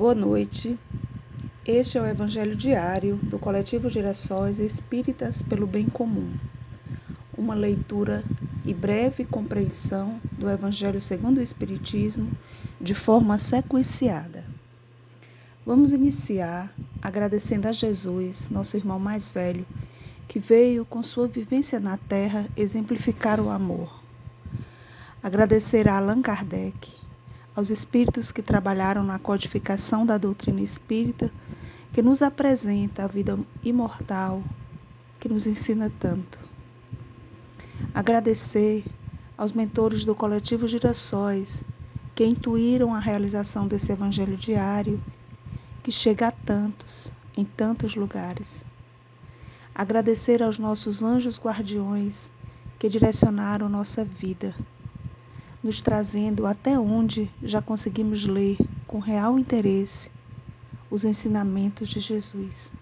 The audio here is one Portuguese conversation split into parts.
Boa noite. Este é o Evangelho diário do Coletivo Gerações Espíritas pelo Bem Comum. Uma leitura e breve compreensão do Evangelho segundo o Espiritismo de forma sequenciada. Vamos iniciar agradecendo a Jesus, nosso irmão mais velho, que veio com sua vivência na Terra exemplificar o amor. Agradecer a Allan Kardec, aos espíritos que trabalharam na codificação da doutrina espírita, que nos apresenta a vida imortal, que nos ensina tanto. Agradecer aos mentores do coletivo Girassóis, que intuíram a realização desse evangelho diário, que chega a tantos, em tantos lugares. Agradecer aos nossos anjos guardiões, que direcionaram nossa vida nos trazendo até onde já conseguimos ler com real interesse os ensinamentos de Jesus.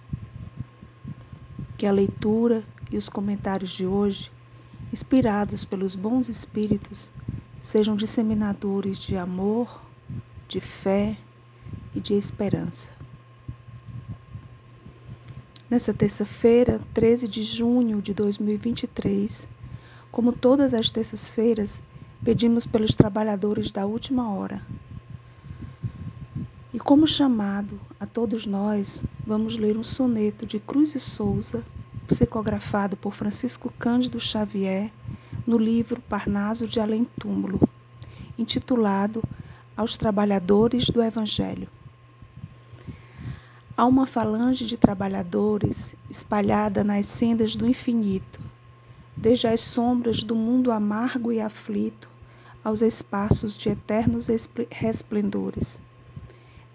Que a leitura e os comentários de hoje, inspirados pelos bons espíritos, sejam disseminadores de amor, de fé e de esperança. Nessa terça-feira, 13 de junho de 2023, como todas as terças-feiras, pedimos pelos trabalhadores da última hora. E como chamado a todos nós, vamos ler um soneto de Cruz e Souza, psicografado por Francisco Cândido Xavier, no livro Parnaso de Além Túmulo, intitulado Aos Trabalhadores do Evangelho. Há uma falange de trabalhadores espalhada nas sendas do infinito, desde as sombras do mundo amargo e aflito aos espaços de eternos resplendores.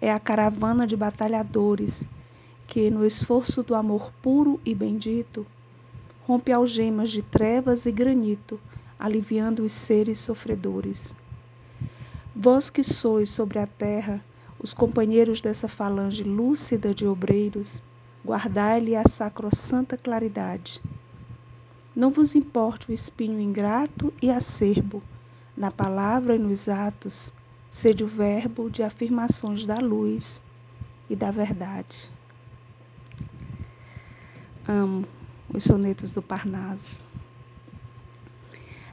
É a caravana de batalhadores que, no esforço do amor puro e bendito, rompe algemas de trevas e granito, aliviando os seres sofredores. Vós que sois sobre a terra os companheiros dessa falange lúcida de obreiros, guardai-lhe a sacrossanta claridade não vos importe o espinho ingrato e acerbo, na palavra e nos atos, sede o verbo de afirmações da luz e da verdade. Amo os sonetos do Parnaso.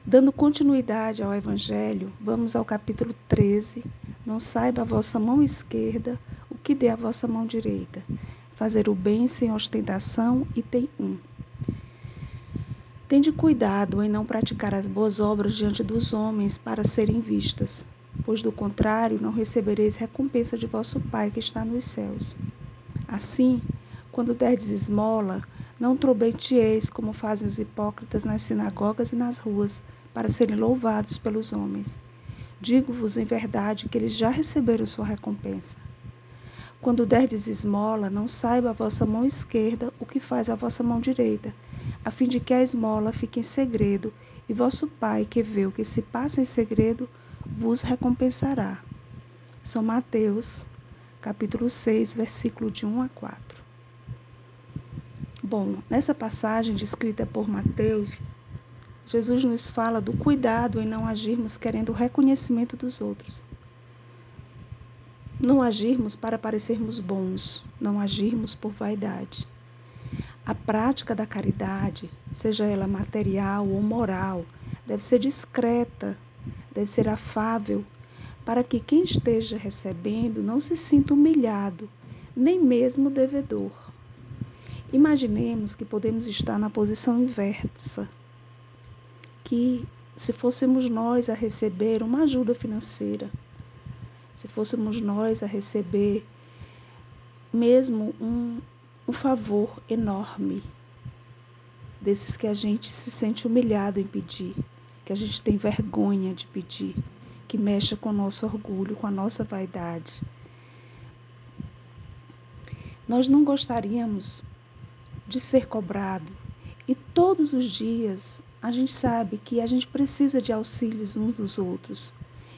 Dando continuidade ao Evangelho, vamos ao capítulo 13. Não saiba a vossa mão esquerda o que dê a vossa mão direita. Fazer o bem sem ostentação, item 1. Tende cuidado em não praticar as boas obras diante dos homens para serem vistas, pois do contrário não recebereis recompensa de vosso Pai que está nos céus. Assim, quando derdes esmola, não trombetieis como fazem os hipócritas nas sinagogas e nas ruas, para serem louvados pelos homens. Digo-vos em verdade que eles já receberam sua recompensa. Quando derdes esmola, não saiba a vossa mão esquerda o que faz a vossa mão direita, a fim de que a esmola fique em segredo, e vosso Pai, que vê o que se passa em segredo, vos recompensará. São Mateus, capítulo 6, versículo de 1 a 4. Bom, nessa passagem descrita por Mateus, Jesus nos fala do cuidado em não agirmos querendo o reconhecimento dos outros. Não agirmos para parecermos bons, não agirmos por vaidade. A prática da caridade, seja ela material ou moral, deve ser discreta, deve ser afável, para que quem esteja recebendo não se sinta humilhado, nem mesmo devedor. Imaginemos que podemos estar na posição inversa, que se fôssemos nós a receber uma ajuda financeira, se fôssemos nós a receber mesmo um, um favor enorme, desses que a gente se sente humilhado em pedir, que a gente tem vergonha de pedir, que mexa com o nosso orgulho, com a nossa vaidade. Nós não gostaríamos de ser cobrado e todos os dias a gente sabe que a gente precisa de auxílios uns dos outros,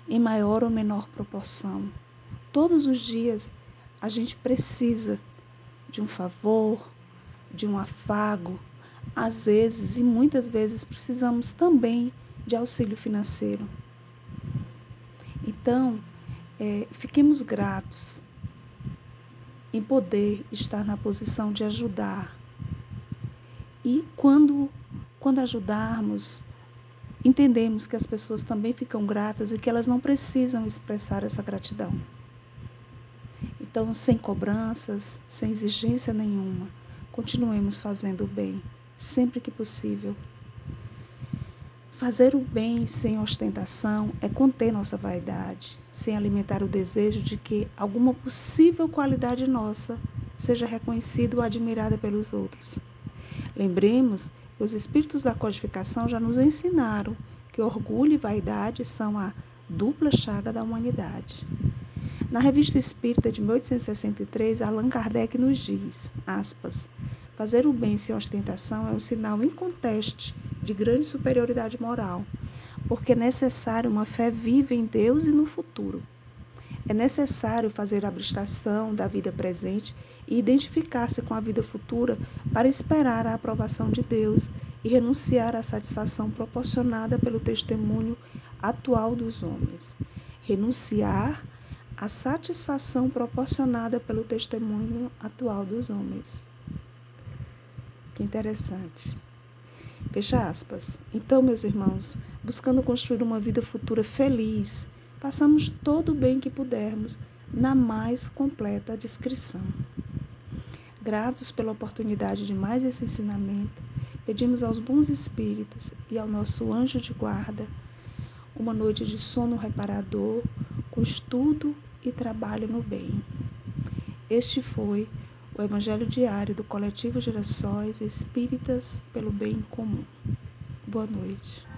em maior ou menor proporção. Todos os dias a gente precisa de um favor, de um afago. Às vezes e muitas vezes precisamos também de auxílio financeiro. Então, é, fiquemos gratos em poder estar na posição de ajudar. E quando, quando ajudarmos, entendemos que as pessoas também ficam gratas e que elas não precisam expressar essa gratidão. Então, sem cobranças, sem exigência nenhuma, continuemos fazendo o bem sempre que possível. Fazer o bem sem ostentação é conter nossa vaidade, sem alimentar o desejo de que alguma possível qualidade nossa seja reconhecida ou admirada pelos outros. Lembremos os espíritos da codificação já nos ensinaram que orgulho e vaidade são a dupla chaga da humanidade. Na Revista Espírita de 1863, Allan Kardec nos diz, aspas, fazer o bem sem ostentação é um sinal inconteste de grande superioridade moral, porque é necessário uma fé viva em Deus e no futuro. É necessário fazer a abstração da vida presente e identificar-se com a vida futura para esperar a aprovação de Deus e renunciar à satisfação proporcionada pelo testemunho atual dos homens. Renunciar a satisfação proporcionada pelo testemunho atual dos homens. Que interessante. Fecha aspas. Então, meus irmãos, buscando construir uma vida futura feliz, passamos todo o bem que pudermos na mais completa descrição. Gratos pela oportunidade de mais esse ensinamento, pedimos aos bons espíritos e ao nosso anjo de guarda uma noite de sono reparador, com estudo e trabalho no bem. Este foi o Evangelho Diário do Coletivo Gerações Espíritas pelo Bem Comum. Boa noite.